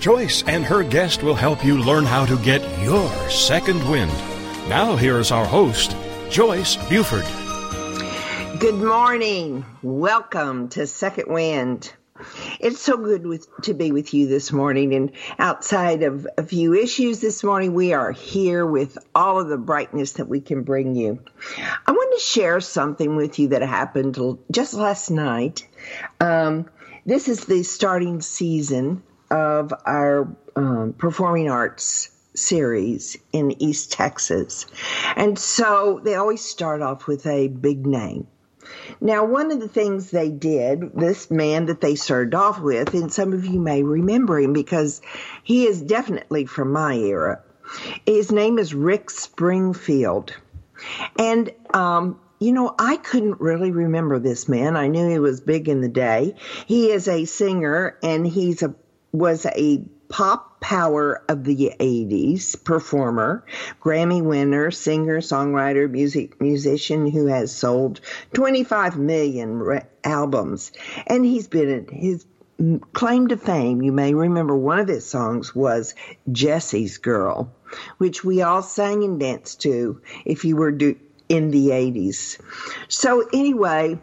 Joyce and her guest will help you learn how to get your second wind. Now, here's our host, Joyce Buford. Good morning. Welcome to Second Wind. It's so good with, to be with you this morning. And outside of a few issues this morning, we are here with all of the brightness that we can bring you. I want to share something with you that happened just last night. Um, this is the starting season of our um, performing arts series in East Texas. And so they always start off with a big name. Now, one of the things they did, this man that they started off with, and some of you may remember him because he is definitely from my era. His name is Rick Springfield. And um, you know, I couldn't really remember this man. I knew he was big in the day. He is a singer and he's a was a pop power of the 80s performer, Grammy winner, singer, songwriter, music musician who has sold 25 million re- albums. And he's been his claim to fame, you may remember one of his songs was Jesse's Girl, which we all sang and danced to if you were do- in the 80s. So, anyway,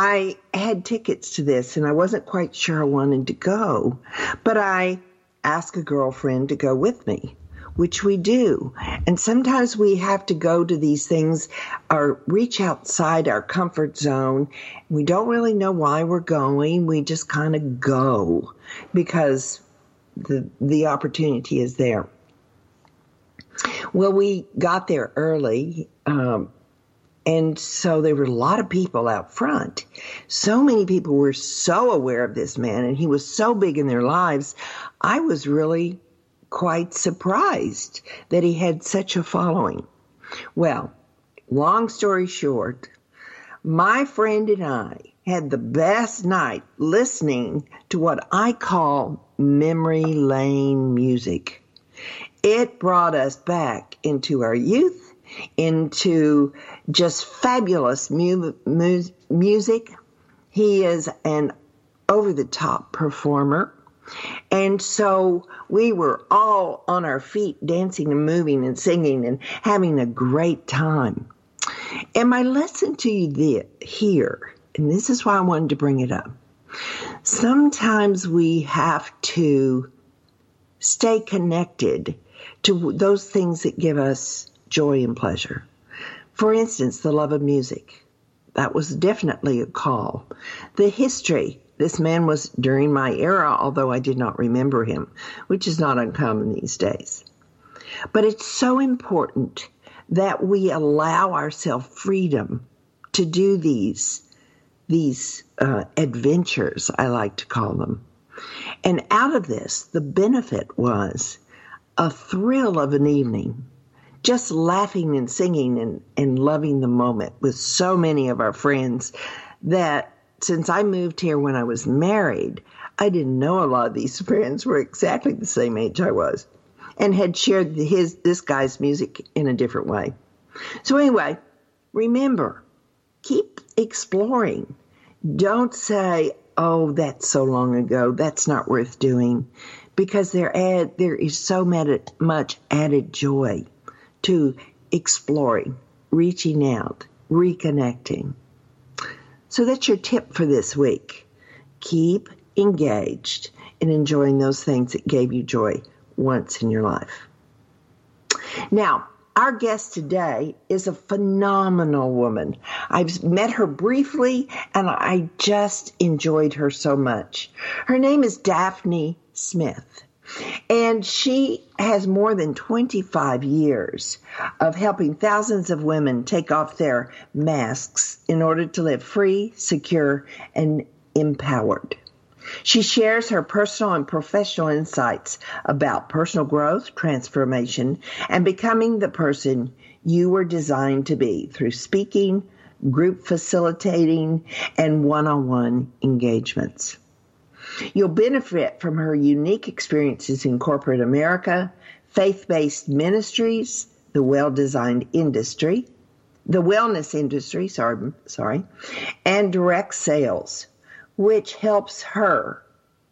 I had tickets to this and I wasn't quite sure I wanted to go, but I asked a girlfriend to go with me, which we do. And sometimes we have to go to these things or reach outside our comfort zone. We don't really know why we're going. We just kind of go because the, the opportunity is there. Well, we got there early. Um, and so there were a lot of people out front. So many people were so aware of this man, and he was so big in their lives. I was really quite surprised that he had such a following. Well, long story short, my friend and I had the best night listening to what I call memory lane music. It brought us back into our youth, into just fabulous mu- mu- music. He is an over the top performer. And so we were all on our feet dancing and moving and singing and having a great time. And my lesson to you here, and this is why I wanted to bring it up. Sometimes we have to stay connected to those things that give us joy and pleasure. For instance, the love of music. That was definitely a call. The history. This man was during my era, although I did not remember him, which is not uncommon these days. But it's so important that we allow ourselves freedom to do these these uh, adventures, I like to call them. And out of this, the benefit was a thrill of an evening, just laughing and singing and, and loving the moment with so many of our friends that since I moved here when I was married, I didn't know a lot of these friends were exactly the same age I was and had shared his this guy's music in a different way. So anyway, remember, keep exploring. Don't say, "Oh, that's so long ago. That's not worth doing." because there add, there is so much added joy to exploring, reaching out, reconnecting. So that's your tip for this week. Keep engaged in enjoying those things that gave you joy once in your life. Now, our guest today is a phenomenal woman. I've met her briefly and I just enjoyed her so much. Her name is Daphne Smith. And she has more than 25 years of helping thousands of women take off their masks in order to live free, secure, and empowered. She shares her personal and professional insights about personal growth, transformation, and becoming the person you were designed to be through speaking, group facilitating, and one on one engagements. You'll benefit from her unique experiences in corporate America, faith based ministries, the well designed industry, the wellness industry, sorry, sorry, and direct sales, which helps her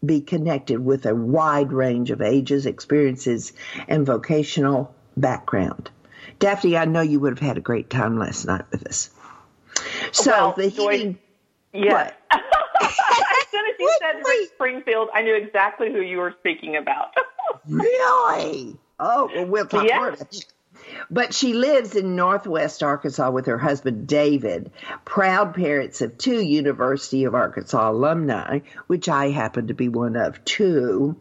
be connected with a wide range of ages, experiences, and vocational background. Daphne, I know you would have had a great time last night with us. So well, the healing. Yes. soon as you said Rick Springfield, I knew exactly who you were speaking about. really? Oh, well, we'll talk yes. more about. But she lives in Northwest Arkansas with her husband David, proud parents of two University of Arkansas alumni, which I happen to be one of too.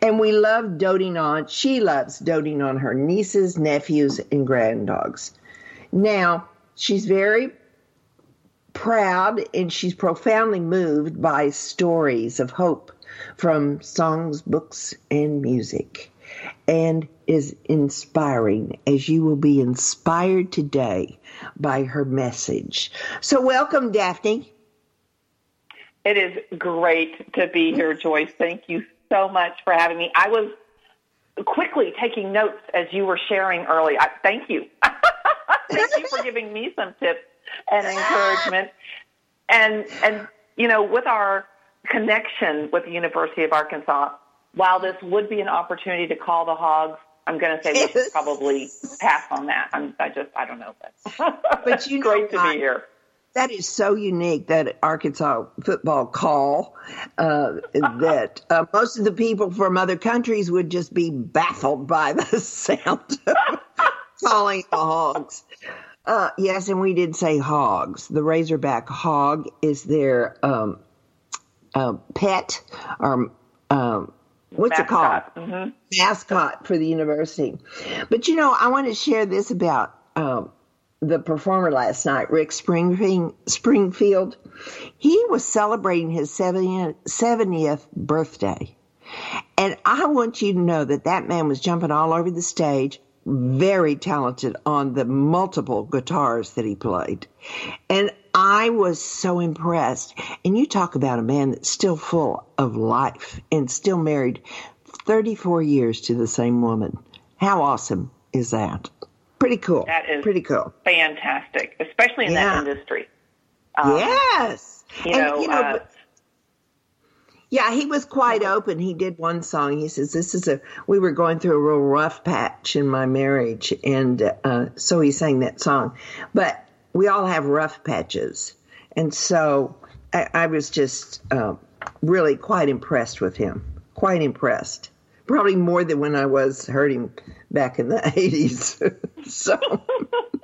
And we love doting on, she loves doting on her nieces, nephews, and granddogs. Now, she's very proud and she's profoundly moved by stories of hope from songs, books, and music, and is inspiring as you will be inspired today by her message. So, welcome, Daphne. It is great to be here, Joyce. Thank you so much for having me. I was quickly taking notes as you were sharing early. I, thank you. thank you for giving me some tips and encouragement. And and you know, with our connection with the University of Arkansas, while this would be an opportunity to call the Hogs, I'm going to say we should probably pass on that. I'm, I just I don't know, but but you great to be here. That is so unique that Arkansas football call uh, that uh, most of the people from other countries would just be baffled by the sound of calling the Hogs. Uh, yes, and we did say hogs. The Razorback hog is their um, uh, pet or um, what's Mascot. it called? Mm-hmm. Mascot for the university. But you know, I want to share this about um, the performer last night, Rick Springfield. He was celebrating his 70th, 70th birthday. And I want you to know that that man was jumping all over the stage, very talented on the multiple guitars that he played. And I was so impressed. And you talk about a man that's still full of life and still married 34 years to the same woman. How awesome is that? Pretty cool. That is pretty cool. Fantastic, especially in Yeah. that industry. Um, yes. You And, know, you know, uh, but- yeah, he was quite open. He did one song. He says, "This is a we were going through a real rough patch in my marriage," and uh, so he sang that song. But we all have rough patches, and so I, I was just uh, really quite impressed with him. Quite impressed. Probably more than when I was heard him back in the eighties. so.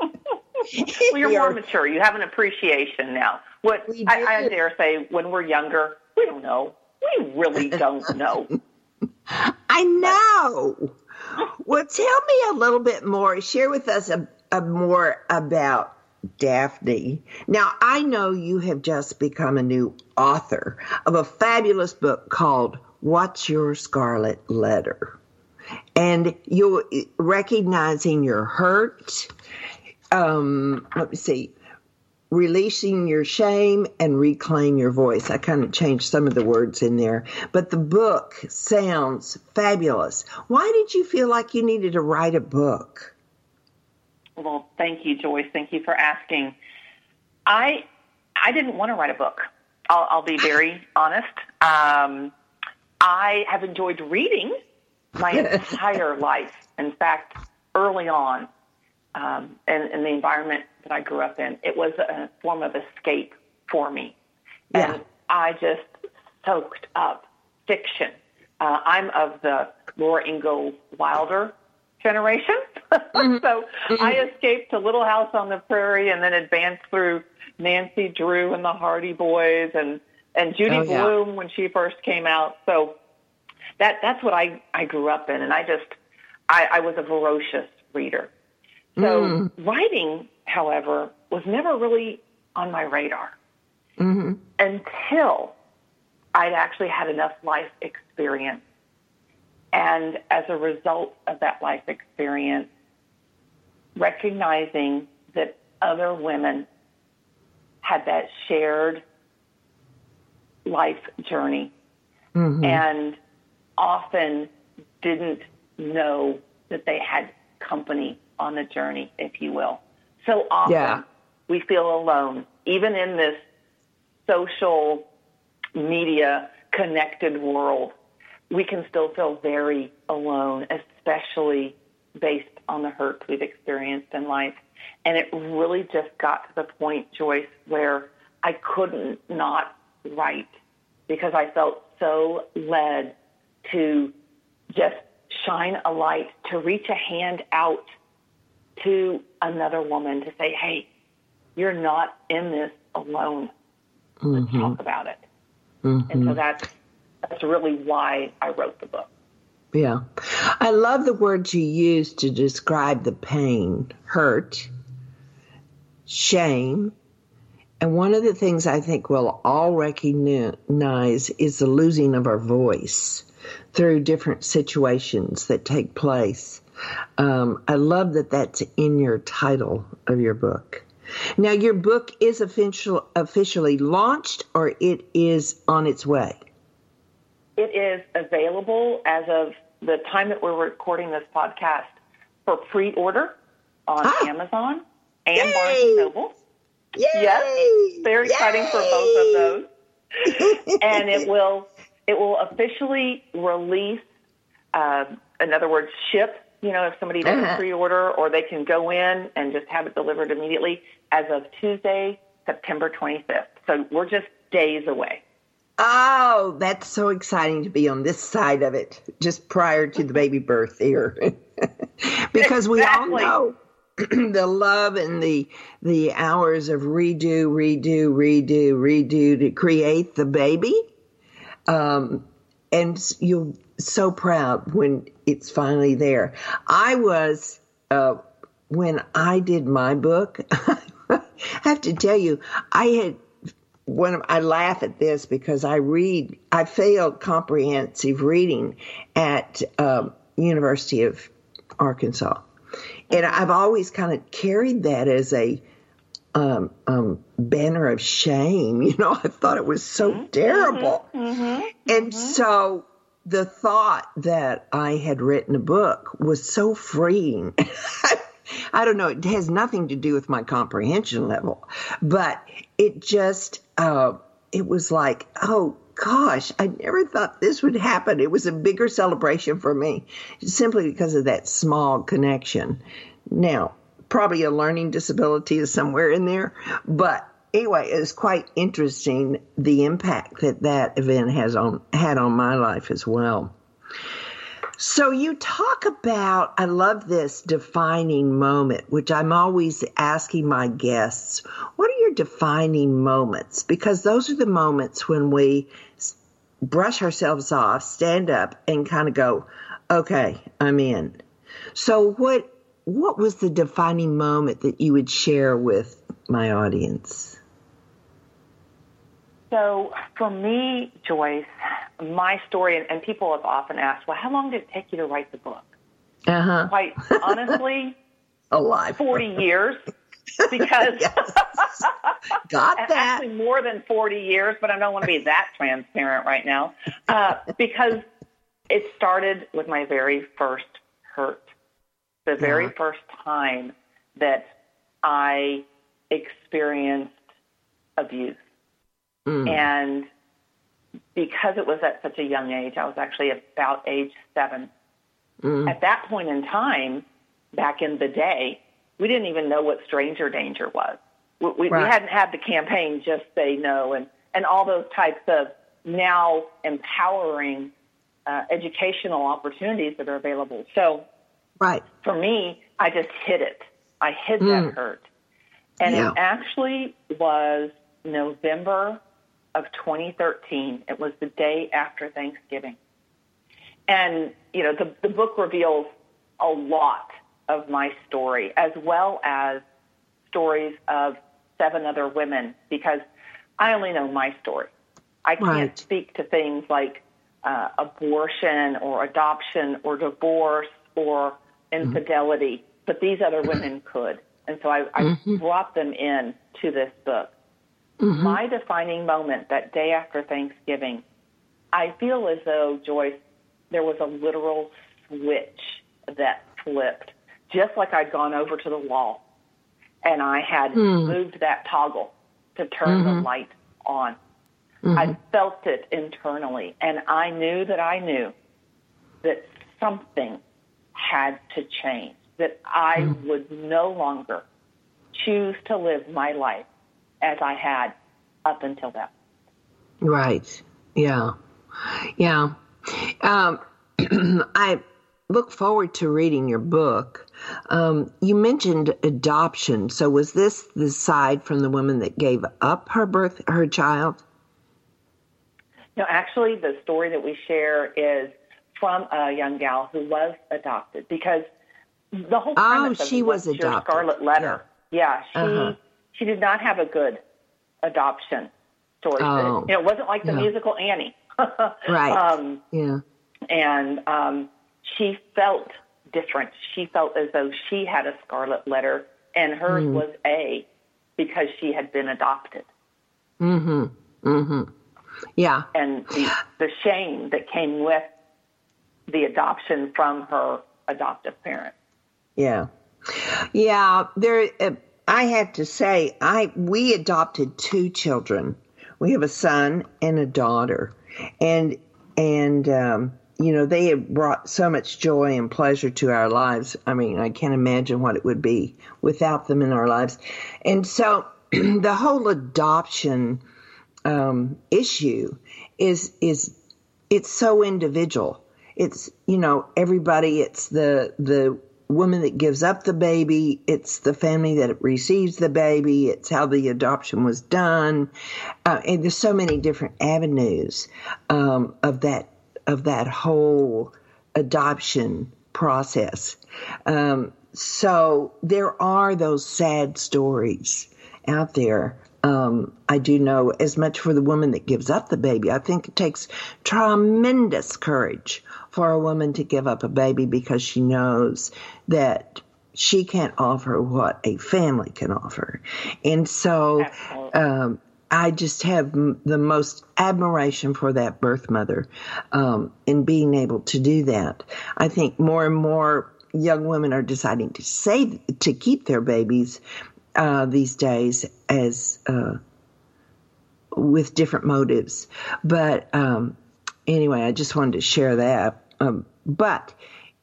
well, you're more mature. You have an appreciation now. What I, I dare say, when we're younger, we don't know. We really don't know. I know. Well, tell me a little bit more. Share with us a, a more about Daphne. Now, I know you have just become a new author of a fabulous book called What's Your Scarlet Letter? And you're recognizing your hurt. Um, let me see. Releasing your shame and reclaim your voice. I kind of changed some of the words in there, but the book sounds fabulous. Why did you feel like you needed to write a book? Well, thank you, Joyce. Thank you for asking. I I didn't want to write a book. I'll, I'll be very honest. Um, I have enjoyed reading my entire life. In fact, early on, um, in, in the environment that I grew up in, it was a form of escape for me. Yeah. And I just soaked up fiction. Uh, I'm of the Laura Ingalls Wilder generation. so I escaped to Little House on the Prairie and then advanced through Nancy Drew and the Hardy Boys and, and Judy Oh, yeah. Blume when she first came out. So that that's what I I grew up in, and I just I, I was a ferocious reader. So mm. writing, however, was never really on my radar mm-hmm. until I'd actually had enough life experience. And as a result of that life experience, recognizing that other women had that shared life journey mm-hmm. and often didn't know that they had company on the journey, if you will. So often yeah. we feel alone, even in this social media connected world. We can still feel very alone, especially based on the hurts we've experienced in life. And it really just got to the point, Joyce, where I couldn't not write because I felt so led to just shine a light, to reach a hand out to another woman to say, hey, you're not in this alone. Let's mm-hmm. talk about it. Mm-hmm. And so that's, that's really why I wrote the book. Yeah. I love the words you use to describe the pain, hurt, shame. And one of the things I think we'll all recognize is the losing of our voice through different situations that take place. Um, I love that that's in your title of your book. Now, your book is official, officially launched or it is on its way? It is available as of the time that we're recording this podcast for pre order on ah. Amazon and Yay. Barnes and Noble. Yay. Yes, very Yay. exciting for both of those. and it will it will officially release, uh, in other words, ship. You know, if somebody does uh-huh. a pre-order, or they can go in and just have it delivered immediately as of Tuesday, September 25th. So we're just days away. Oh, that's so exciting to be on this side of it, just prior to the baby birth here, because we exactly. all know the love and the the hours of redo, redo, redo, redo to create the baby um, and you're so proud when it's finally there. I was, uh, when I did my book, I have to tell you, I had when I laugh at this because I read, I failed comprehensive reading at um, University of Arkansas, and I've always kind of carried that as a um, um, banner of shame. You know, I thought it was so mm-hmm. terrible. Mm-hmm. And mm-hmm. so the thought that I had written a book was so freeing. I don't know, it has nothing to do with my comprehension level, but it just, uh, it was like, oh gosh, I never thought this would happen. It was a bigger celebration for me simply because of that small connection. Now, probably a learning disability is somewhere in there. But anyway, it's quite interesting the impact that that event has on had on my life as well. So you talk about, I love this defining moment, which I'm always asking my guests, what are your defining moments? Because those are the moments when we brush ourselves off, stand up and kind of go, okay, I'm in. So what what was the defining moment that you would share with my audience? So, for me, Joyce, my story, and, and people have often asked, well, how long did it take you to write the book? Uh-huh. Quite honestly, a alive 40 years because got that actually more than 40 years but i don't want to be that transparent right now uh, because it started with my very first hurt the very first time that I experienced abuse. Mm. And because it was at such a young age, I was actually about age seven. Mm. At that point in time, back in the day, we didn't even know what stranger danger was. We, we, right. we hadn't had the campaign Just Say No and, and all those types of now empowering uh, educational opportunities that are available. So Right. For me, I just hid it. I hid mm. that hurt. And yeah. it actually was November of 2013. It was the day after Thanksgiving. And, you know, the, the book reveals a lot of my story as well as stories of seven other women because I only know my story. I can't Right. speak to things like uh, abortion or adoption or divorce or infidelity, but these other women could. And so I, I brought them in to this book. Mm-hmm. My defining moment that day after Thanksgiving, I feel as though, Joyce, there was a literal switch that flipped, just like I'd gone over to the wall and I had hmm. moved that toggle to turn the mm-hmm. light on. I mm-hmm. felt it internally, and I knew that I knew that something had to change, that I would no longer choose to live my life as I had up until then. Right. Yeah. Yeah. Um, I look forward to reading your book. Um, you mentioned adoption. So was this the side from the woman that gave up her birth, her child? No, actually, the story that we share is from a young gal who was adopted because the whole Oh, premise of she was adopted. Scarlet Letter. Yeah, she Uh-huh. She did not have a good adoption story. Oh. You know, it wasn't like the Yeah. musical Annie. Right. Um, Yeah. and um, she felt different. She felt as though she had a scarlet letter, and hers Hmm. was A because she had been adopted. Mm-hmm. Mm-hmm. Yeah. and the, the shame that came with the adoption from her adoptive parent. Yeah. Yeah, there uh, I have to say I we adopted two children. We have a son and a daughter. And and um you know, they have brought so much joy and pleasure to our lives. I mean, I can't imagine what it would be without them in our lives. And so the whole adoption um, issue is is it's so individual. It's you know everybody. It's the the woman that gives up the baby. It's the family that receives the baby. It's how the adoption was done. Uh, and there's so many different avenues um, of that of that whole adoption process. Um, so there are those sad stories out there. Um, I do know as much for the woman that gives up the baby. I think it takes tremendous courage for a woman to give up a baby because she knows that she can't offer what a family can offer. And so, um, I just have m- the most admiration for that birth mother um, in being able to do that. I think more and more young women are deciding to save to keep their babies uh, these days as uh, with different motives. But um, anyway, I just wanted to share that. Um, but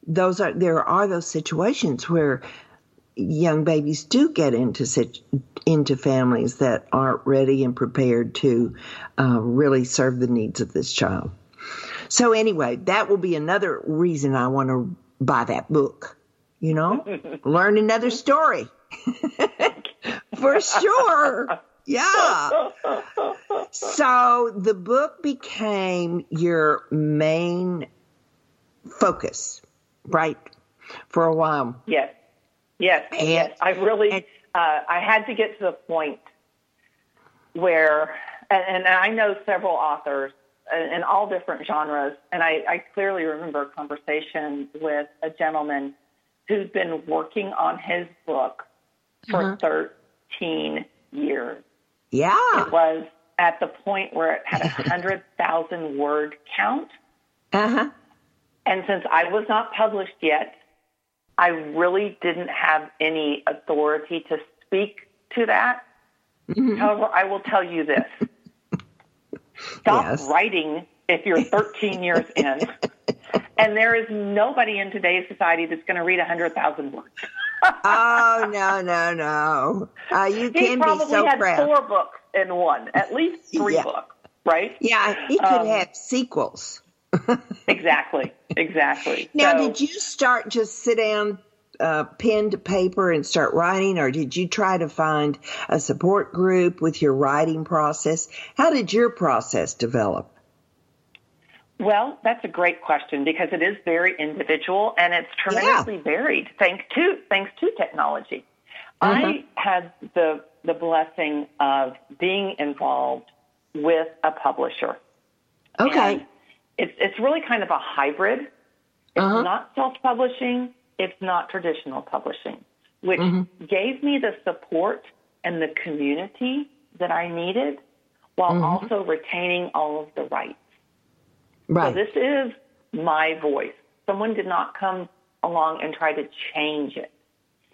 those are there are those situations where young babies do get into into families that aren't ready and prepared to uh, really serve the needs of this child. So anyway, that will be another reason I want to buy that book. You know, learn another story for sure. Yeah. So the book became your main focus, right? For a while. Yes, yes, And- yes. I really, and- uh, I had to get to the point where, and, and I know several authors in all different genres, and I, I clearly remember a conversation with a gentleman who's been working on his book for 13 years. Yeah. It was at the point where it had a hundred thousand word count. Uh huh. And since I was not published yet, I really didn't have any authority to speak to that. However, I will tell you this. Stop Yes. writing if you're 13 years in. And there is nobody in today's society that's going to read 100,000 words. Oh no no no! Uh, you He can be probably so had proud. four books in one, at least three Yeah. books, right? Yeah, he could Um, have sequels. Exactly, exactly. Now, So- did you start just sit down, uh, pen to paper, and start writing, or did you try to find a support group with your writing process? How did your process develop? Well, that's a great question because it is very individual and it's tremendously yeah. varied thanks to thanks to technology. Mm-hmm. I had the the blessing of being involved with a publisher. Okay. And it's it's really kind of a hybrid. It's uh-huh. not self-publishing, it's not traditional publishing, which mm-hmm. gave me the support and the community that I needed while mm-hmm. also retaining all of the rights. Right. So this is my voice. Someone did not come along and try to change it.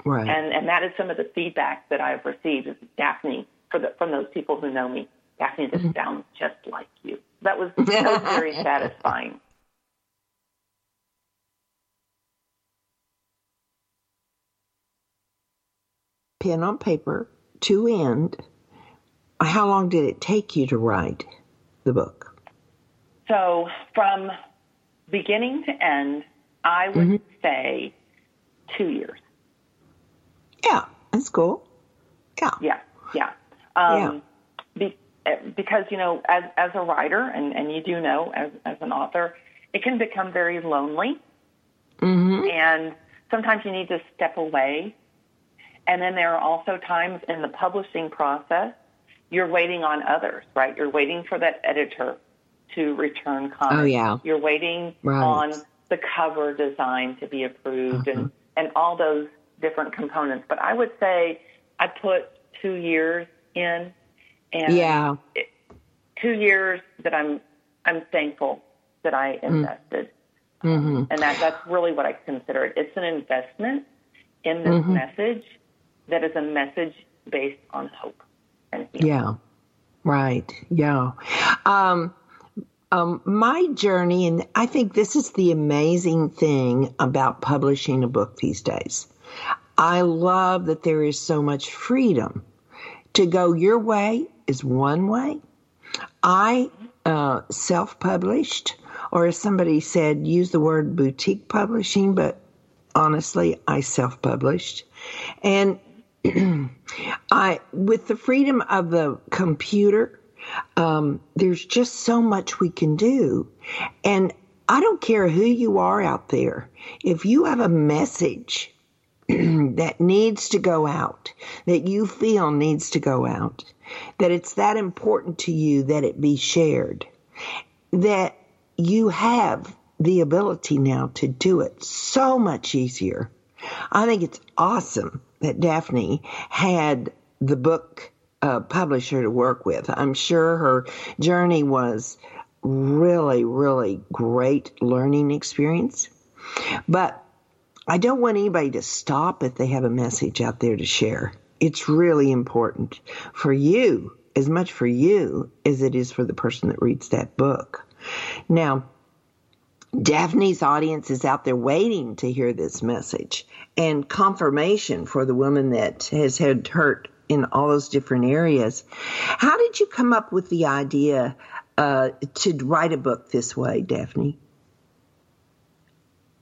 Right. And and that is some of the feedback that I've received is Daphne for the, from those people who know me. Daphne just mm-hmm. sounds just like you. That was so very satisfying. Pen on paper to end. How long did it take you to write the book? So, from beginning to end, I would mm-hmm. say two years. Yeah, that's cool. Yeah. Yeah, yeah. Um, yeah. Be, because, you know, as, as a writer, and, and you do know as, as an author, it can become very lonely. Mm-hmm. And sometimes you need to step away. And then there are also times in the publishing process, you're waiting on others, right? You're waiting for that editor to return comments. Oh, yeah. You're waiting right. on the cover design to be approved and, mm-hmm. and all those different components. But I would say I put two years in, and yeah, it, two years that I'm I'm thankful that I mm. invested, mm-hmm. and that that's really what I consider it. It's an investment in this mm-hmm. message that is a message based on hope and healing. Yeah, right. Yeah. Um, um, my journey, and I think this is the amazing thing about publishing a book these days. I love that there is so much freedom. To go your way is one way. I uh, self published, or as somebody said, use the word boutique publishing, but honestly, I self published. And I, with the freedom of the computer, um, there's just so much we can do. And I don't care who you are out there. If you have a message that needs to go out, that you feel needs to go out, that it's that important to you that it be shared, that you have the ability now to do it so much easier. I think it's awesome that Daphne had the book uh, publisher to work with. I'm sure her journey was really, really great learning experience. But I don't want anybody to stop if they have a message out there to share. It's really important for you, as much for you as it is for the person that reads that book. Now, Daphne's audience is out there waiting to hear this message and confirmation for the woman that has had hurt in all those different areas. How did you come up with the idea uh, to write a book this way, Daphne?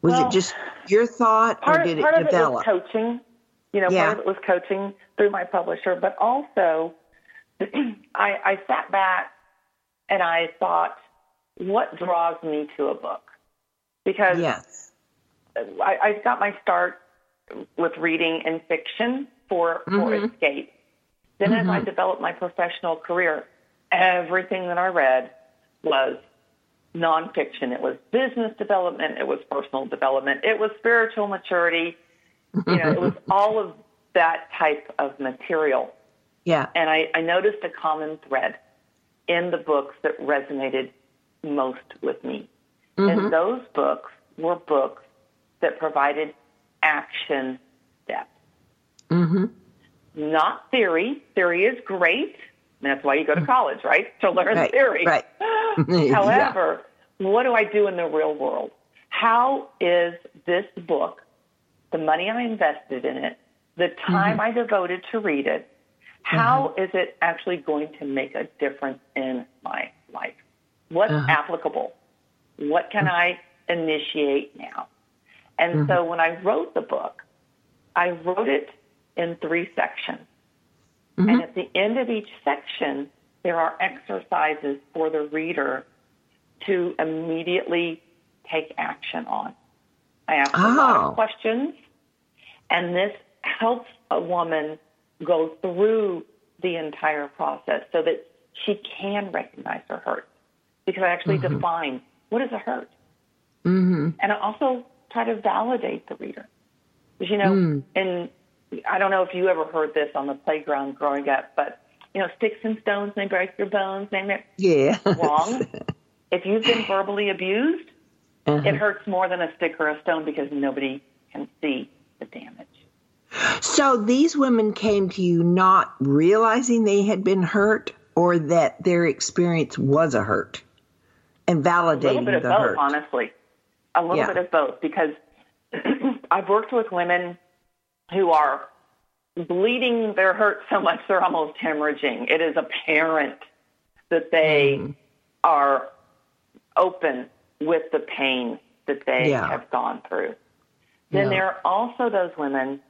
Was well, it just your thought, or did it part develop? Part of it was coaching. You know, yeah. part of it was coaching through my publisher, but also I, I sat back and I thought, what draws me to a book? Because yes. I, I got my start with reading in fiction for mm-hmm. for escape. Then, mm-hmm. as I mm-hmm. developed my professional career, everything that I read was nonfiction. It was business development. It was personal development. It was spiritual maturity. You know, it was all of that type of material. Yeah. And I, I noticed a common thread in the books that resonated most with me. Mm-hmm. And those books were books that provided action steps. Mm-hmm. Not theory. Theory is great. And that's why you go to college, right? To learn right, theory. Right. However, yeah. what do I do in the real world? How is this book, the money I invested in it, the time mm-hmm. I devoted to read it, How mm-hmm. is it actually going to make a difference in my life? What's uh-huh. applicable? What can I initiate now? And mm-hmm. so when I wrote the book, I wrote it in three sections. Mm-hmm. And at the end of each section, there are exercises for the reader to immediately take action on. I ask oh. a lot of oh. questions, and this helps a woman go through the entire process so that she can recognize her hurt. Because I actually mm-hmm. define what is a hurt. Mm-hmm. And I also try to validate the reader. Because, you know, mm. and I don't know if you ever heard this on the playground growing up, but, you know, sticks and stones may break your bones. May yeah. Wrong. if you've been verbally abused, uh-huh. it hurts more than a stick or a stone because nobody can see the damage. So these women came to you not realizing they had been hurt or that their experience was a hurt and validating a little bit of the both, hurt. honestly. A little yeah. bit of both because I've worked with women who are bleeding their hurt so much they're almost hemorrhaging. It is apparent that they mm. are open with the pain that they yeah. have gone through. Then yeah. there are also those women,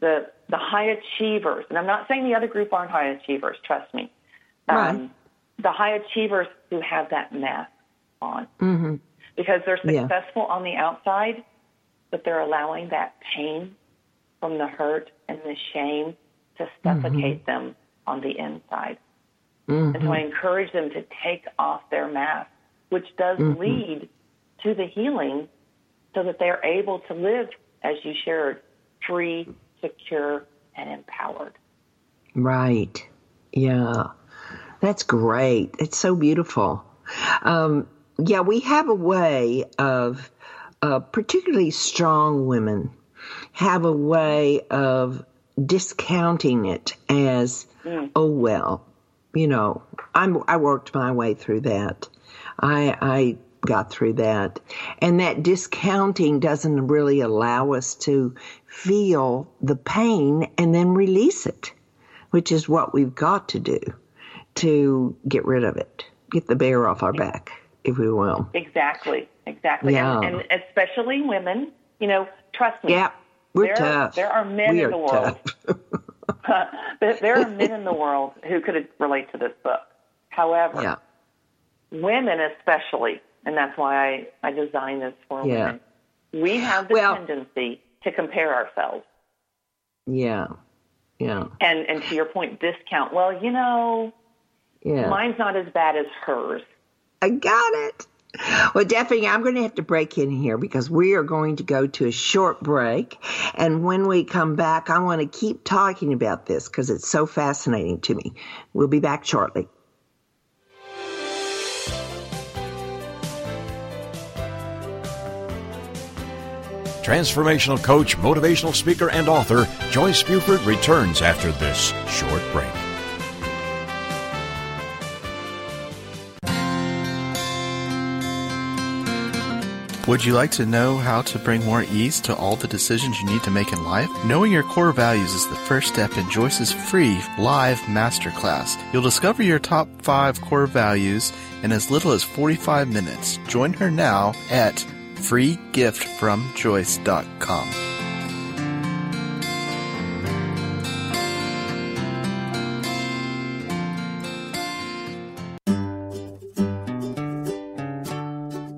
the the high achievers, and I'm not saying the other group aren't high achievers. Trust me. Um, right. The high achievers who have that mask on mm-hmm. because they're successful yeah. on the outside, but they're allowing that pain from the hurt and the shame to suffocate mm-hmm. them on the inside. Mm-hmm. And so I encourage them to take off their mask, which does mm-hmm. lead to the healing so that they're able to live, as you shared, free, secure, and empowered. Right. Yeah. That's great. It's so beautiful. Um, yeah, we have a way of, uh, particularly strong women, have a way of discounting it as, mm. oh well, you know, I'm I worked my way through that. I I got through that. And that discounting doesn't really allow us to feel the pain and then release it, which is what we've got to do to get rid of it, get the bear off our back, if we will. Exactly, exactly. Yeah. And, and especially women, you know, trust me. Yeah, we're there, tough. There are men we in the world. there are men in the world who could relate to this book. However, yeah. women especially and that's why I, I designed this for yeah. women. We have the well, tendency to compare ourselves. Yeah. Yeah. And and to your point, discount. Well, you know, yeah. mine's not as bad as hers. I got it. Well, Daphne, I'm going to have to break in here because we are going to go to a short break. And when we come back, I want to keep talking about this because it's so fascinating to me. We'll be back shortly. Transformational coach, motivational speaker, and author Joyce Buford returns after this short break. Would you like to know how to bring more ease to all the decisions you need to make in life? Knowing your core values is the first step in Joyce's free live masterclass. You'll discover your top five core values in as little as 45 minutes. Join her now at freegiftfromjoyce.com.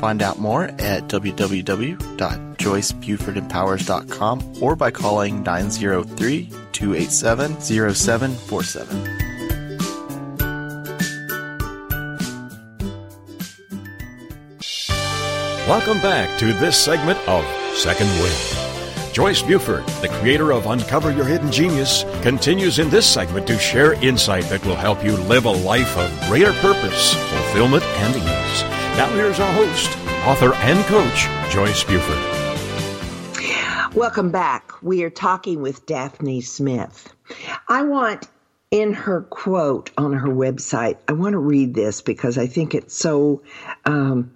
Find out more at www.joycebufordempowers.com or by calling 903 287 0747. Welcome back to this segment of Second Wind. Joyce Buford, the creator of Uncover Your Hidden Genius, continues in this segment to share insight that will help you live a life of greater purpose, fulfillment, and ease. Now here's our host, author and coach, Joyce Buford. Welcome back. We are talking with Daphne Smith. I want in her quote on her website, I want to read this because I think it's so um,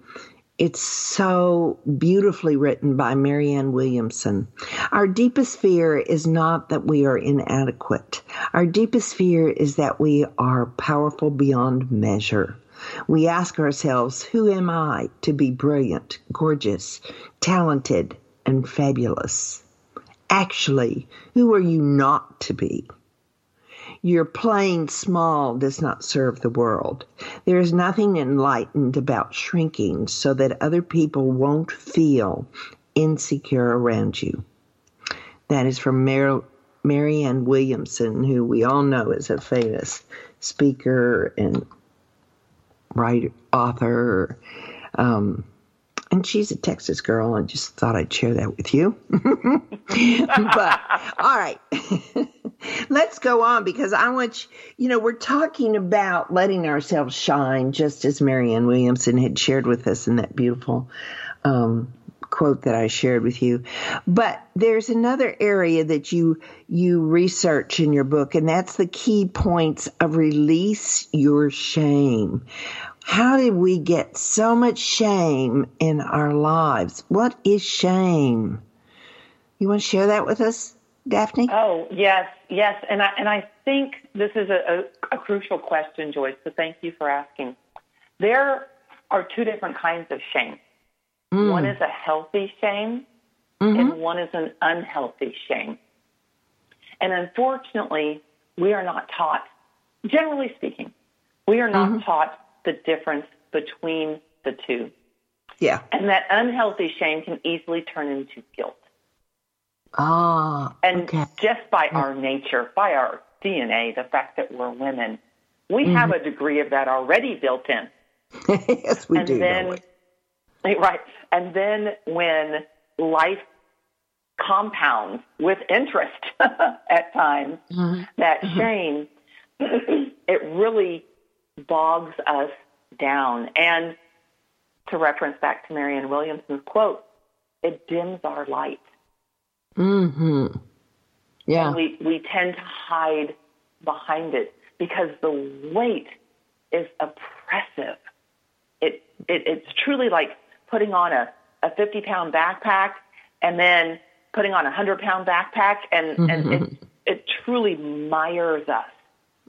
It's so beautifully written by Marianne Williamson. Our deepest fear is not that we are inadequate. Our deepest fear is that we are powerful beyond measure. We ask ourselves, who am I to be brilliant, gorgeous, talented, and fabulous? Actually, who are you not to be? Your playing small does not serve the world. There is nothing enlightened about shrinking so that other people won't feel insecure around you. That is from Mar- Marianne Williamson, who we all know is a famous speaker and writer, author. Um, and she's a Texas girl. I just thought I'd share that with you. but all right, let's go on because I want you, you know, we're talking about letting ourselves shine, just as Marianne Williamson had shared with us in that beautiful um, quote that I shared with you. But there's another area that you you research in your book, and that's the key points of release your shame. How did we get so much shame in our lives? What is shame? You want to share that with us, Daphne? Oh yes, yes, and I and I think this is a, a, a crucial question, Joyce. So thank you for asking. There are two different kinds of shame. Mm. One is a healthy shame, mm-hmm. and one is an unhealthy shame. And unfortunately, we are not taught, generally speaking, we are not mm-hmm. taught the difference between the two. Yeah. And that unhealthy shame can easily turn into guilt. Ah. And okay. just by our nature, by our DNA, the fact that we're women, we mm-hmm. have a degree of that already built in. yes, we and do. Then, right. And then when life compounds with interest at times, mm-hmm. that mm-hmm. shame, it really bogs us down. And to reference back to Marianne Williamson's quote, it dims our light. Hmm. Yeah. And we we tend to hide behind it because the weight is oppressive. It, it it's truly like putting on a, a 50 pound backpack and then putting on a 100 pound backpack, and, mm-hmm. and it, it truly mires us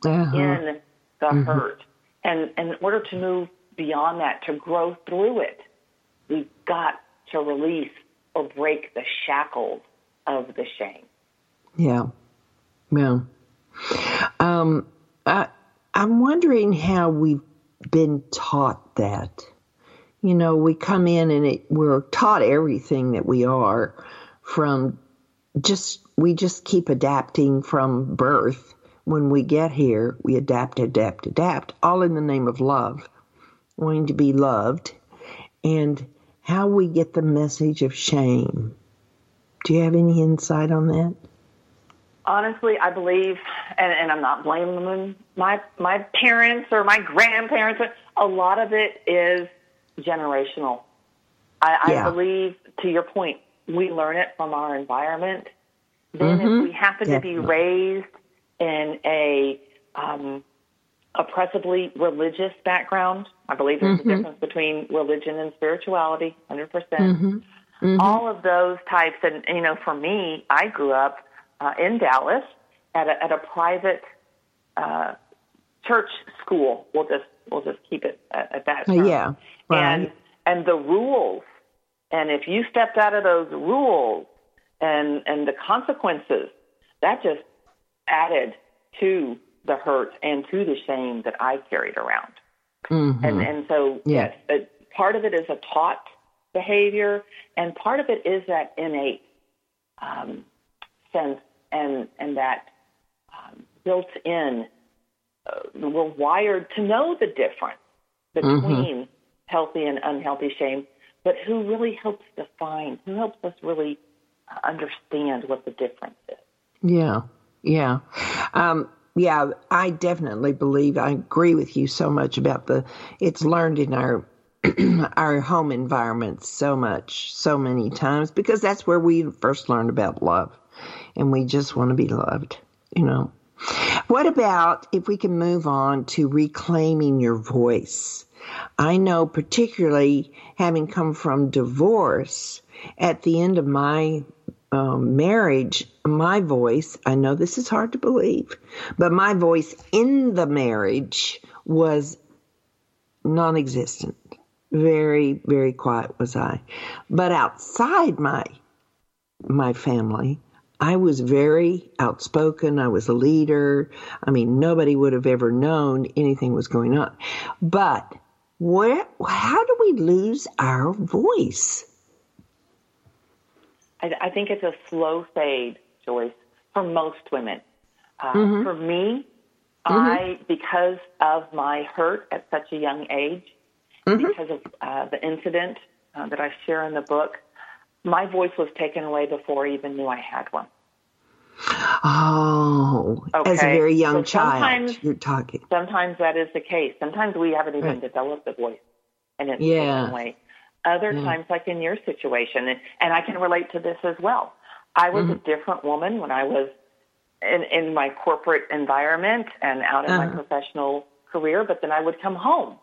uh-huh. in the mm-hmm. hurt. And, and in order to move beyond that, to grow through it, we've got to release or break the shackles of the shame. Yeah. Yeah. Um, I, I'm wondering how we've been taught that. You know, we come in and it, we're taught everything that we are from just, we just keep adapting from birth when we get here, we adapt, adapt, adapt, all in the name of love, wanting to be loved, and how we get the message of shame. Do you have any insight on that? Honestly, I believe, and, and I'm not blaming my my parents or my grandparents. A lot of it is generational. I, yeah. I believe, to your point, we learn it from our environment. Then, mm-hmm. if we happen Definitely. to be raised in a um, oppressively religious background. I believe there's mm-hmm. a difference between religion and spirituality, 100%. percent mm hmm mm-hmm. All of those types, and you know, for me, I grew up uh, in Dallas at a, at a private uh, church school. We'll just we'll just keep it at, at that. Term. Yeah, right. and and the rules, and if you stepped out of those rules, and and the consequences, that just added to the hurt and to the shame that I carried around. Mm-hmm. And and so yes, part of it is a taught behavior, and part of it is that innate um, sense and and that um, built in. Uh, we're wired to know the difference between mm-hmm. healthy and unhealthy shame, but who really helps define? Who helps us really understand what the difference is? Yeah, yeah. Um, yeah, I definitely believe I agree with you so much about the it's learned in our our home environment so much, so many times because that's where we first learned about love and we just want to be loved, you know. What about if we can move on to reclaiming your voice? I know, particularly having come from divorce, at the end of my um, marriage, my voice, I know this is hard to believe, but my voice in the marriage was non existent. Very, very quiet was I. But outside my my family, I was very outspoken. I was a leader. I mean, nobody would have ever known anything was going on. But where, how do we lose our voice? I, I think it's a slow fade, Joyce, for most women. Uh, mm-hmm. For me, mm-hmm. I, because of my hurt at such a young age, mm-hmm. because of uh, the incident uh, that I share in the book, my voice was taken away before I even knew I had one. Oh, okay. as a very young so child, you're talking. Sometimes that is the case. Sometimes we haven't even right. developed a voice, and it's yeah. taken away. Other yeah. times, like in your situation, and, and I can relate to this as well. I was mm-hmm. a different woman when I was in, in my corporate environment and out in uh-huh. my professional career, but then I would come home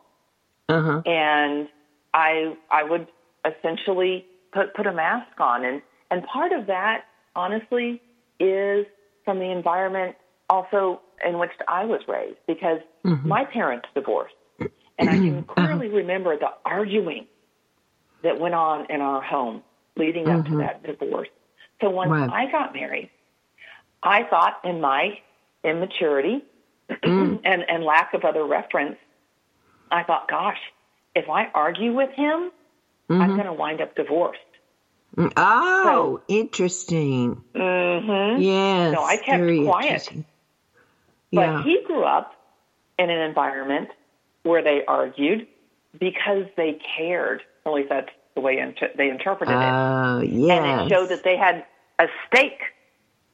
uh-huh. and I I would essentially put put a mask on, and and part of that, honestly, is from the environment also in which I was raised because mm-hmm. my parents divorced, and I can uh-huh. clearly uh-huh. remember the arguing that went on in our home leading up mm-hmm. to that divorce. So right. I got married, I thought in my immaturity mm. and, and lack of other reference, I thought, gosh, if I argue with him, mm-hmm. I'm going to wind up divorced. Mm, oh, so, interesting. Mm-hmm. Yes. So I kept quiet. But yeah. he grew up in an environment where they argued because they cared. At least that's the way inter- they interpreted it. Oh, yes. And it showed that they had a stake.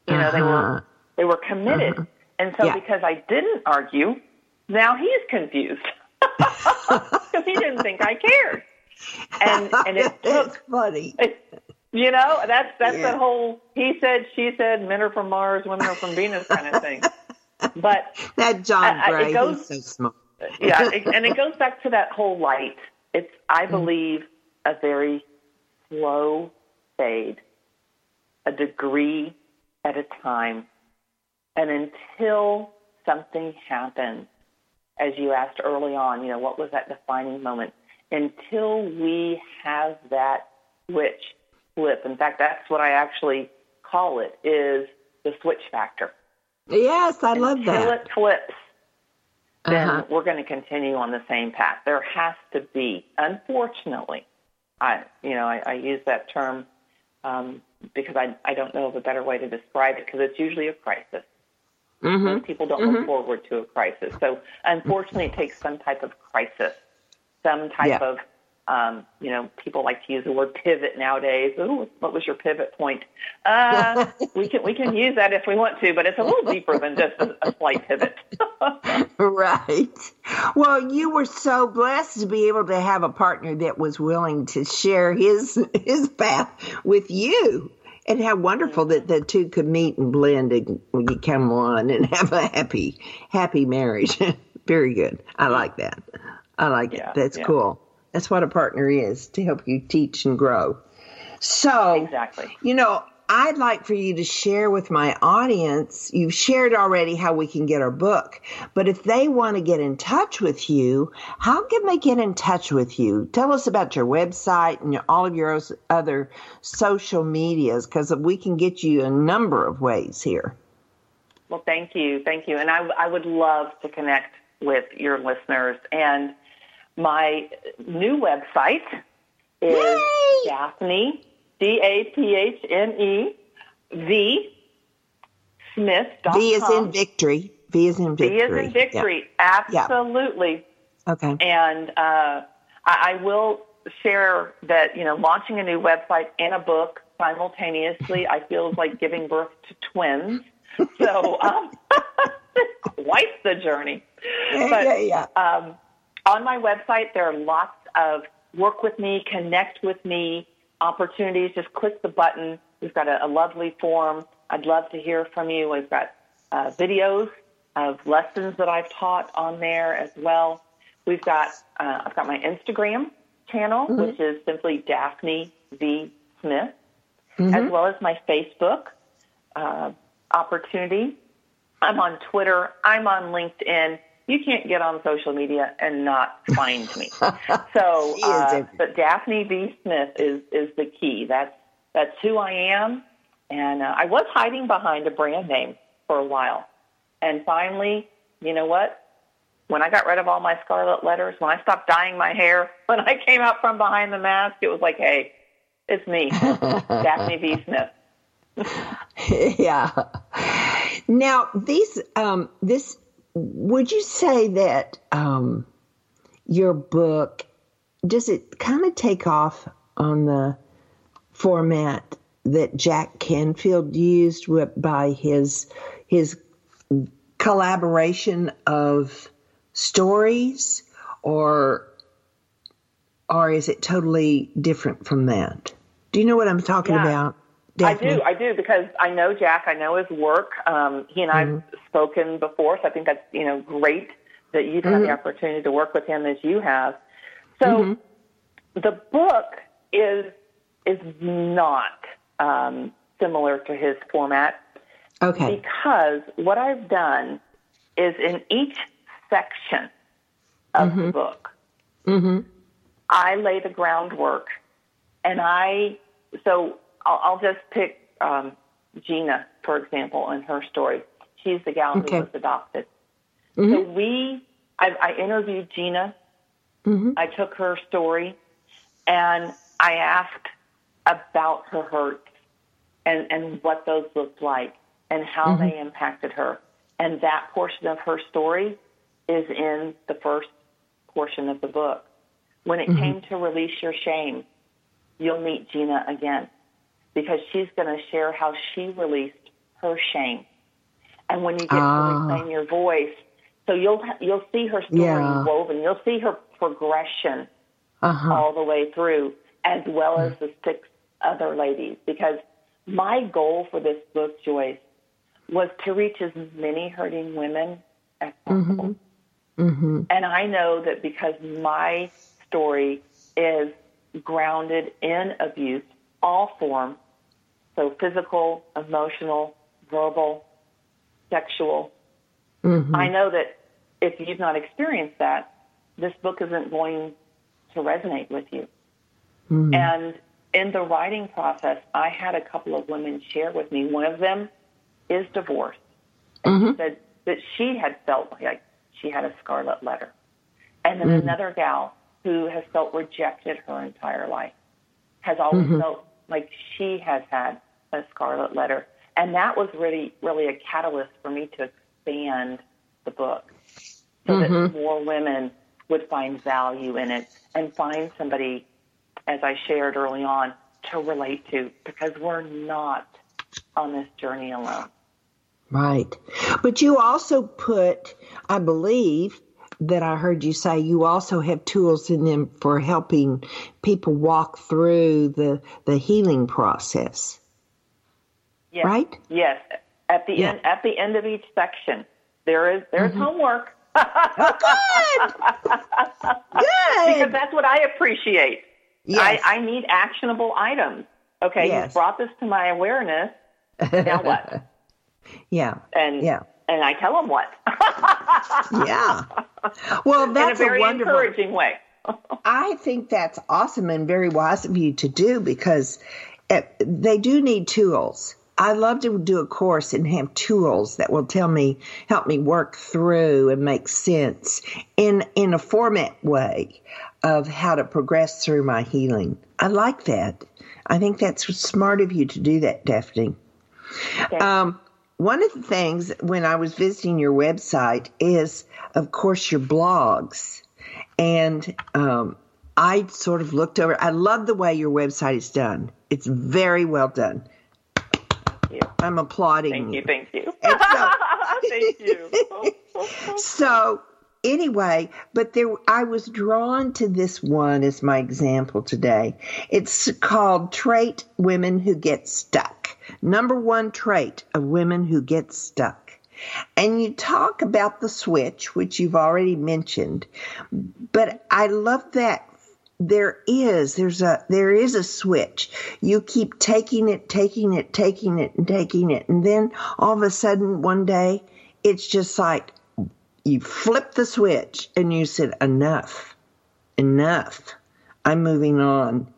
You know, uh-huh. they were uh-huh. they were committed. Uh-huh. And so, yeah. because I didn't argue, now he's confused because he didn't think I cared. And and it took funny. It, you know, that's that's yeah. that whole he said, she said, men are from Mars, women are from Venus kind of thing. But that John Gray, it goes, so smart. yeah, it, and it goes back to that whole light. It's I mm. believe a very slow fade, a degree at a time, and until something happens, as you asked early on, you know, what was that defining moment? Until we have that switch flip. In fact, that's what I actually call it is the switch factor. Yes, I Until love that. Until it flips, then uh-huh. we're going to continue on the same path. There has to be, unfortunately, I you know I, I use that term um, because I I don't know of a better way to describe it because it's usually a crisis. Mm-hmm. Most people don't mm-hmm. look forward to a crisis, so unfortunately, it takes some type of crisis, some type yeah. of um, you know, people like to use the word pivot nowadays. Ooh, what was your pivot point? Uh, we can we can use that if we want to, but it's a little deeper than just a, a slight pivot. right. Well, you were so blessed to be able to have a partner that was willing to share his his path with you. And how wonderful that the two could meet and blend and become one and have a happy, happy marriage. Very good. I like that. I like yeah, it. That's yeah. cool. That's what a partner is to help you teach and grow. So, exactly. You know, I'd like for you to share with my audience. You've shared already how we can get our book, but if they want to get in touch with you, how can they get in touch with you? Tell us about your website and your, all of your other social medias because we can get you a number of ways here. Well, thank you. Thank you. And I, I would love to connect with your listeners. And my new website is Yay! Daphne, D A P H N E, V Smith. V is in victory. V is in victory. V is in victory. Yeah. Absolutely. Yeah. Okay. And uh, I, I will share that, you know, launching a new website and a book simultaneously, I feel like giving birth to twins. So, um, quite the journey. But, yeah, yeah. Um, on my website, there are lots of work with me, connect with me opportunities. Just click the button. We've got a, a lovely form. I'd love to hear from you. We've got uh, videos of lessons that I've taught on there as well. We've got uh, I've got my Instagram channel, mm-hmm. which is simply Daphne V Smith, mm-hmm. as well as my Facebook uh, opportunity. I'm on Twitter. I'm on LinkedIn. You can't get on social media and not find me. so, uh, but Daphne V Smith is is the key. That's that's who I am. And uh, I was hiding behind a brand name for a while, and finally, you know what? When I got rid of all my scarlet letters, when I stopped dyeing my hair, when I came out from behind the mask, it was like, hey, it's me, Daphne V. Smith. yeah. Now, these, um, this, would you say that um, your book does it kind of take off on the format that Jack Canfield used by his his collaboration of stories, or or is it totally different from that? Do you know what I'm talking yeah, about? Daphne? I do, I do, because I know Jack. I know his work. Um, he and I've mm-hmm. spoken before, so I think that's you know great that you've mm-hmm. had the mm-hmm. opportunity to work with him as you have. So mm-hmm. the book is is not um, similar to his format. Okay. Because what I've done is in each section of mm-hmm. the book, mm-hmm. I lay the groundwork, and I so I'll, I'll just pick um, Gina for example in her story. She's the gal okay. who was adopted. Mm-hmm. So we, I, I interviewed Gina. Mm-hmm. I took her story, and I asked about her hurts and, and what those looked like and how mm-hmm. they impacted her. And that portion of her story is in the first portion of the book. When it mm-hmm. came to release your shame, you'll meet Gina again because she's going to share how she released her shame. And when you get uh. to ah. reclaim your voice, so you'll you'll see her story yeah. woven. You'll see her progression uh-huh. all the way through, as well as the six other ladies. Because my goal for this book, Joyce, was to reach as many hurting women as possible. Mm-hmm. Mm-hmm. And I know that because my story is grounded in abuse, all forms, so physical, emotional, verbal, sexual, mm-hmm. I know that if you've not experienced that, this book isn't going to resonate with you. Mm-hmm. And in the writing process, I had a couple of women share with me. One of them is divorced. And mm-hmm. she said that she had felt like she had a scarlet letter. And then mm-hmm. another gal who has felt rejected her entire life has always mm-hmm. felt like she has had a scarlet letter. And that was really, really a catalyst for me to expand the book so that mm-hmm. more women would find value in it and find somebody as I shared early on, to relate to because we're not on this journey alone. Right. But you also put, I believe, that I heard you say you also have tools in them for helping people walk through the the healing process. Yes. Right? Yes. At the yeah. end at the end of each section, there is there's mm-hmm. homework. oh, good. good. Because that's what I appreciate. Yes. I, I need actionable items. Okay, yes. you brought this to my awareness. Now what? yeah. And yeah. And I tell them what. yeah. Well, that's in a very a wonderful, encouraging way. I think that's awesome and very wise of you to do because it, they do need tools. I love to do a course and have tools that will tell me, help me work through and make sense in in a format way of how to progress through my healing. I like that. I think that's smart of you to do that, Daphne. Um, one of the things when I was visiting your website is, of course, your blogs. And um, I sort of looked over. I love the way your website is done. It's very well done. I'm applauding thank you. Thank you. Thank you. So, thank you. so anyway, but there, I was drawn to this one as my example today. It's called Trait Women Who Get Stuck. Number one trait of women who get stuck. And you talk about the switch, which you've already mentioned, but I love that there is there's a there is a switch. You keep taking it taking it taking it and taking it. And then all of a sudden one day it's just like you flip the switch and you said enough enough. I'm moving on.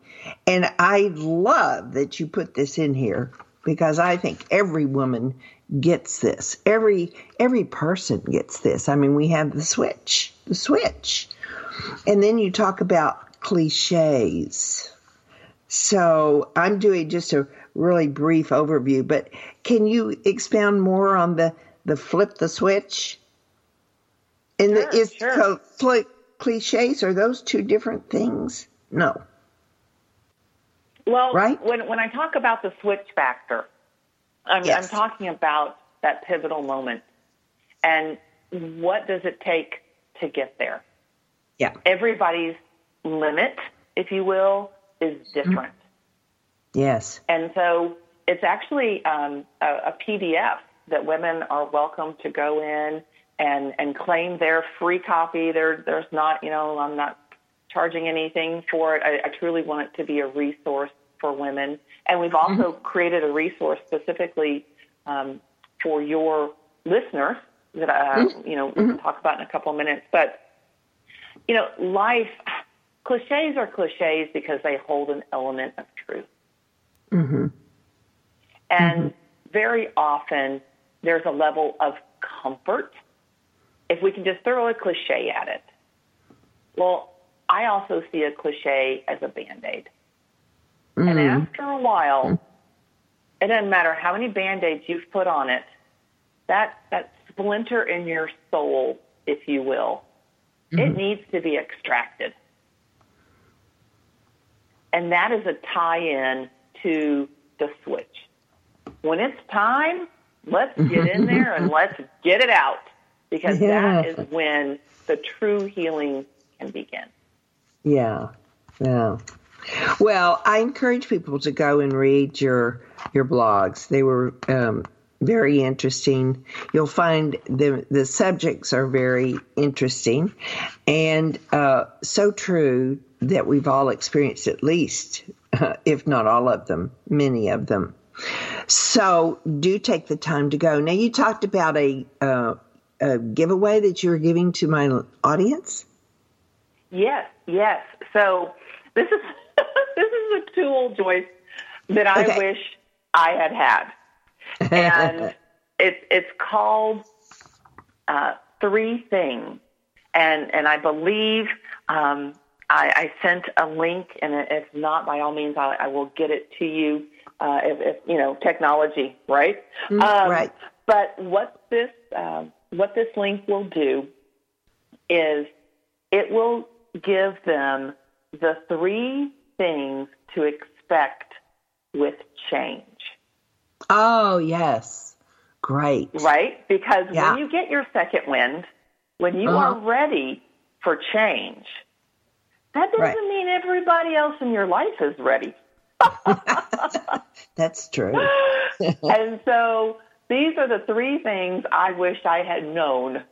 And i love that you put this in here because i think every woman gets this every every person gets this i mean we have the switch the switch and then you talk about cliches. So I'm doing just a really brief overview, but can you expound more on the, the flip the switch? And sure, the, is sure. cliches are those two different things? No. Well, right? when when I talk about the switch factor, I'm, Yes. I'm talking about that pivotal moment, and what does it take to get there? Yeah. Everybody's limit, if you will, is different. Yes. And so it's actually um, a, a PDF that women are welcome to go in and, and claim their free copy. There, there's not, you know, I'm not charging anything for it. I, I truly want it to be a resource for women. And we've mm-hmm. also created a resource specifically um, for your listeners that, uh, mm-hmm. you know, we mm-hmm. can talk about in a couple of minutes. But, you know, life, cliches are cliches because they hold an element of truth. And very often there's a level of comfort if we can just throw a cliche at it. Well, I also see a cliche as a band aid. And mm-hmm. after a while, it doesn't matter how many band aids you've put on it, that, that splinter in your soul, if you will, it mm-hmm. needs to be extracted. And that is a tie in to the switch. When it's time, let's get in there and let's get it out because that Yeah. is when the true healing can begin. Yeah. Yeah. Well, I encourage people to go and read your your blogs. They were um, very interesting. You'll find the the subjects are very interesting and uh, so true that we've all experienced at least, if not all of them, many of them. So do take the time to go. Now you talked about a, uh, a giveaway that you were giving to my audience. Yes, yes. So this is this is a tool, Joyce, that I Okay. wish I had had, and it's it's called uh, Three Things, and and I believe um, I, I sent a link, and if not, by all means, I, I will get it to you. Uh, if, if you know technology, right? Um, right. But what this uh, what this link will do is it will give them the three things to expect with change, Oh, yes. Great. right? Because Yeah. when you get your second wind, when you Uh-huh. are ready for change, that doesn't Right. mean everybody else in your life is ready. That's true. and so these are the three things I wish I had known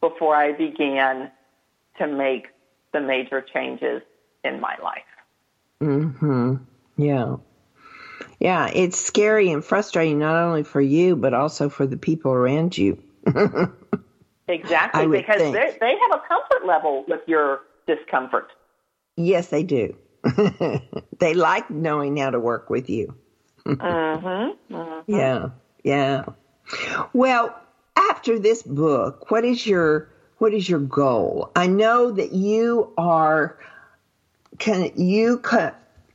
before I began to make the major changes in my life. hmm Yeah. Yeah, it's scary and frustrating not only for you but also for the people around you. Exactly, because they they have a comfort level with your discomfort. Yes, they do. they like knowing how to work with you. Mm-hmm. Yeah. Yeah. Well, after this book, what is your what is your goal? I know that you are can you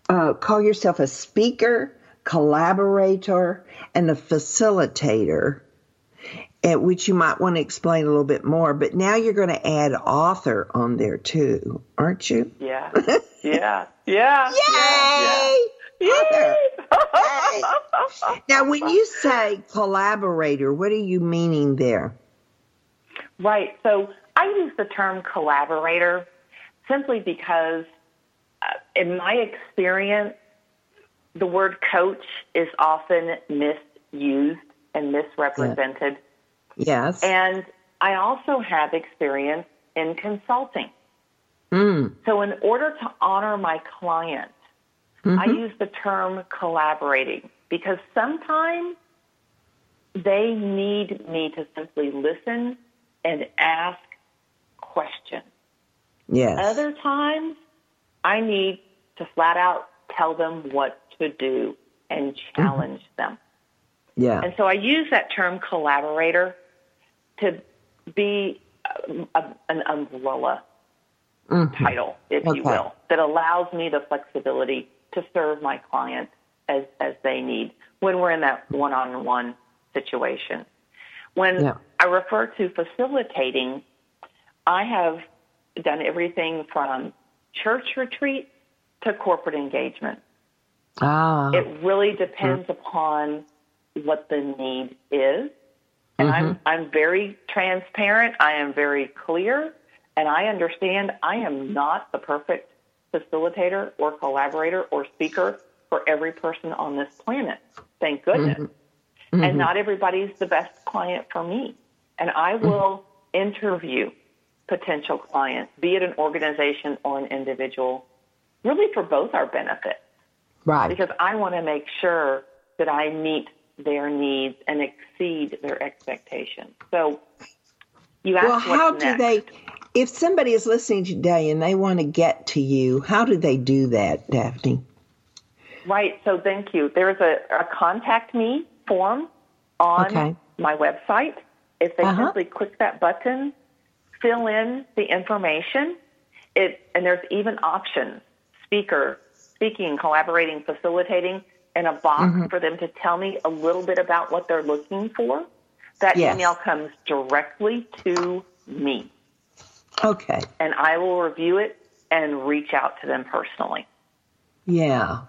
uh, call yourself a speaker, collaborator, and a facilitator, at which you might want to explain a little bit more. But now you're going to add author on there too, aren't you? Yeah, yeah, yeah. Yay! yeah, Author. Yay! Now, when you say collaborator, what are you meaning there? Right. So I use the term collaborator simply because, uh, in my experience, the word coach is often misused and misrepresented Yes. And I also have experience in consulting. Mm. So, in order to honor my client, Mm-hmm. I use the term collaborating because sometimes they need me to simply listen and ask questions. Yes. Other times, I need to flat out tell them what to do and challenge them. yeah. And so I use that term collaborator to be a, a, an umbrella Mhm. title, if Okay. you will, that allows me the flexibility to serve my clients as, as they need when we're in that one on one situation. When Yeah. I refer to facilitating, I have done everything from church retreat to corporate engagement. Ah. It really depends upon what the need is. And I'm I'm very transparent, I am very clear, and I understand I am not the perfect facilitator or collaborator or speaker for every person on this planet. Thank goodness. Mm-hmm. And not everybody's the best client for me. And I mm-hmm. will interview potential clients, be it an organization or an individual, really for both our benefit right. because I want to make sure that I meet their needs and exceed their expectations. So you asked well, how do next. they? If somebody is listening today and they want to get to you, how do they do that, Daphne? Right. So thank you. There's a, a contact me form on Okay. my website. If they Uh-huh. simply click that button, fill in the information, it and there's even options: speaker, speaking, collaborating, facilitating, and a box Mm-hmm. for them to tell me a little bit about what they're looking for. That Yes. email comes directly to me, Okay. and I will review it and reach out to them personally. Yeah.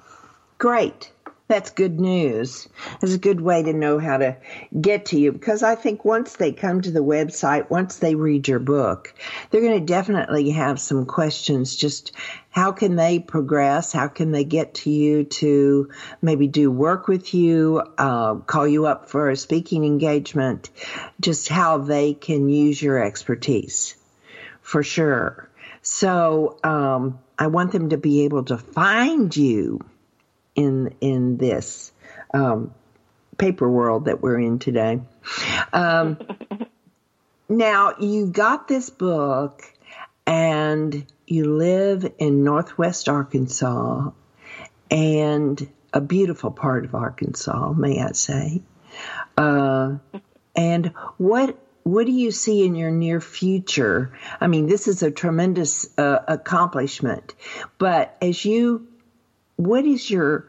Great. That's good news. It's a good way to know how to get to you because I think once they come to the website, once they read your book, they're going to definitely have some questions. Just how can they progress? How can they get to you to maybe do work with you, uh, call you up for a speaking engagement? Just how they can use your expertise for sure. So um, I want them to be able to find you in in this um, paper world that we're in today. Um, now you got this book, and you live in Northwest Arkansas, and a beautiful part of Arkansas, may I say. Uh, and what what do you see in your near future? I mean, this is a tremendous uh, accomplishment, but as you, what is your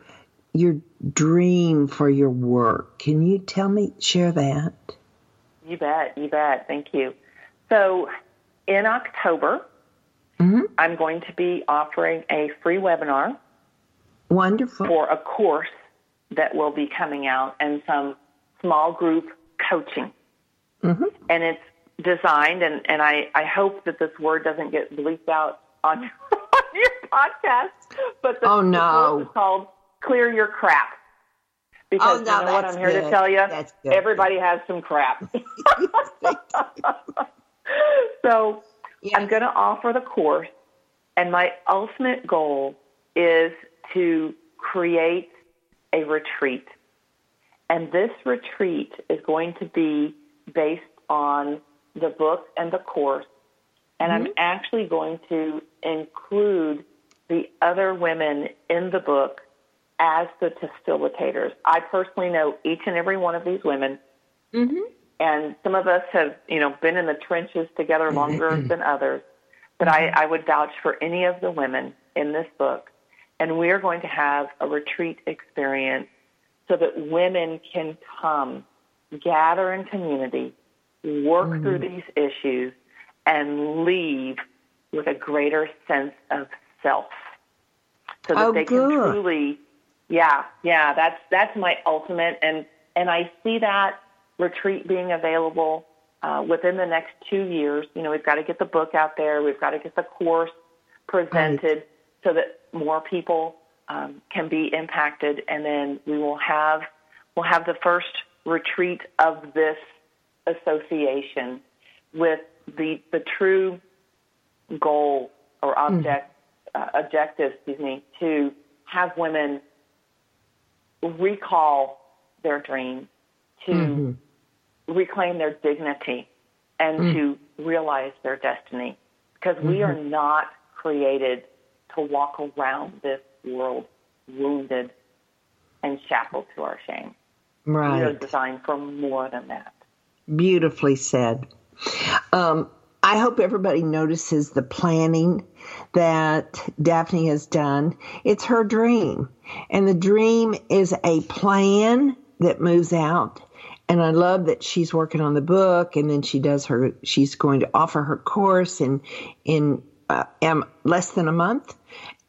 your dream for your work? Can you tell me, share that? You bet, you bet. Thank you. So, in October, hmm I'm going to be offering a free webinar Wonderful. for a course that will be coming out and some small group coaching. hmm And it's designed, and, and I, I hope that this word doesn't get bleeped out on, podcast, but the, Oh, no. course is called Clear Your Crap. Because Oh, no, you know what I'm here to tell you? Good. Everybody has some crap. so Yeah. I'm going to offer the course, and my ultimate goal is to create a retreat. And this retreat is going to be based on the book and the course. And I'm actually going to include the other women in the book as the facilitators. I personally know each and every one of these women hmm and some of us have, you know, been in the trenches together longer than others. But I, I would vouch for any of the women in this book. And we are going to have a retreat experience so that women can come, gather in community, work through these issues, and leave with a greater sense of self. So that Oh, they good. can truly yeah, yeah, that's that's my ultimate, and and I see that retreat being available uh, within the next two years. You know, we've got to get the book out there, we've got to get the course presented, so that more people um, can be impacted, and then we will have we'll have the first retreat of this association with the the true goal or object mm-hmm. Uh, objective, excuse me, to have women recall their dreams, to mm-hmm. reclaim their dignity, and mm-hmm. to realize their destiny. Because we are mm-hmm. not created to walk around this world wounded and shackled to our shame. Right. We are designed for more than that. Beautifully said. Um, I hope everybody notices the planning that Daphne has done. It's her dream. And the dream is a plan that moves out. And I love that she's working on the book and then she does her, she's going to offer her course in, in uh, less than a month.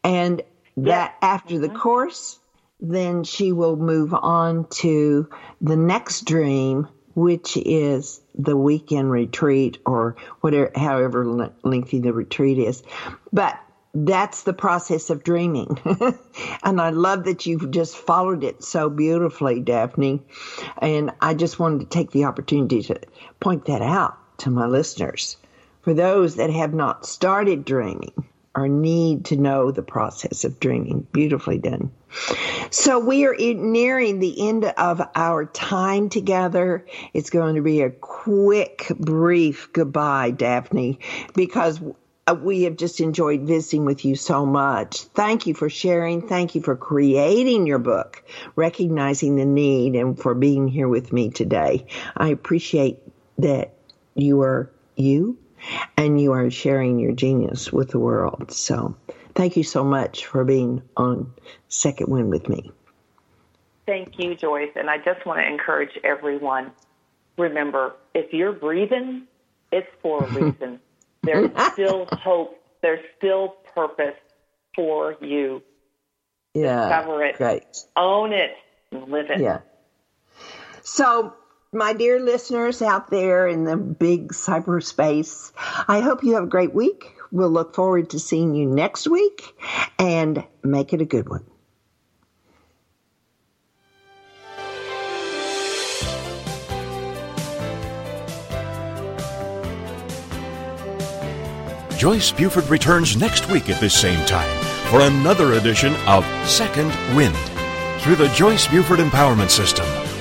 And that after the mm-hmm. course, then she will move on to the next dream, which is the weekend retreat or whatever, however lengthy the retreat is. But that's the process of dreaming. and I love that you've just followed it so beautifully, Daphne. And I just wanted to take the opportunity to point that out to my listeners. For those that have not started dreaming, or need to know the process of dreaming. Beautifully done. So we are nearing the end of our time together. It's going to be a quick, brief goodbye, Daphne, because uh, we have just enjoyed visiting with you so much. Thank you for sharing. Thank you for creating your book, recognizing the need, and for being here with me today. I appreciate that you are you and you are sharing your genius with the world. So thank you so much for being on Second Wind with me. Thank you, Joyce. And I just want to encourage everyone remember, if you're breathing, it's for a reason. There's still hope, there's still purpose for you. Yeah. Discover it, great. own it, live it. Yeah. So my dear listeners out there in the big cyberspace, I hope you have a great week. We'll look forward to seeing you next week and make it a good one. Joyce Buford returns next week at this same time for another edition of Second Wind through the Joyce Buford Empowerment System.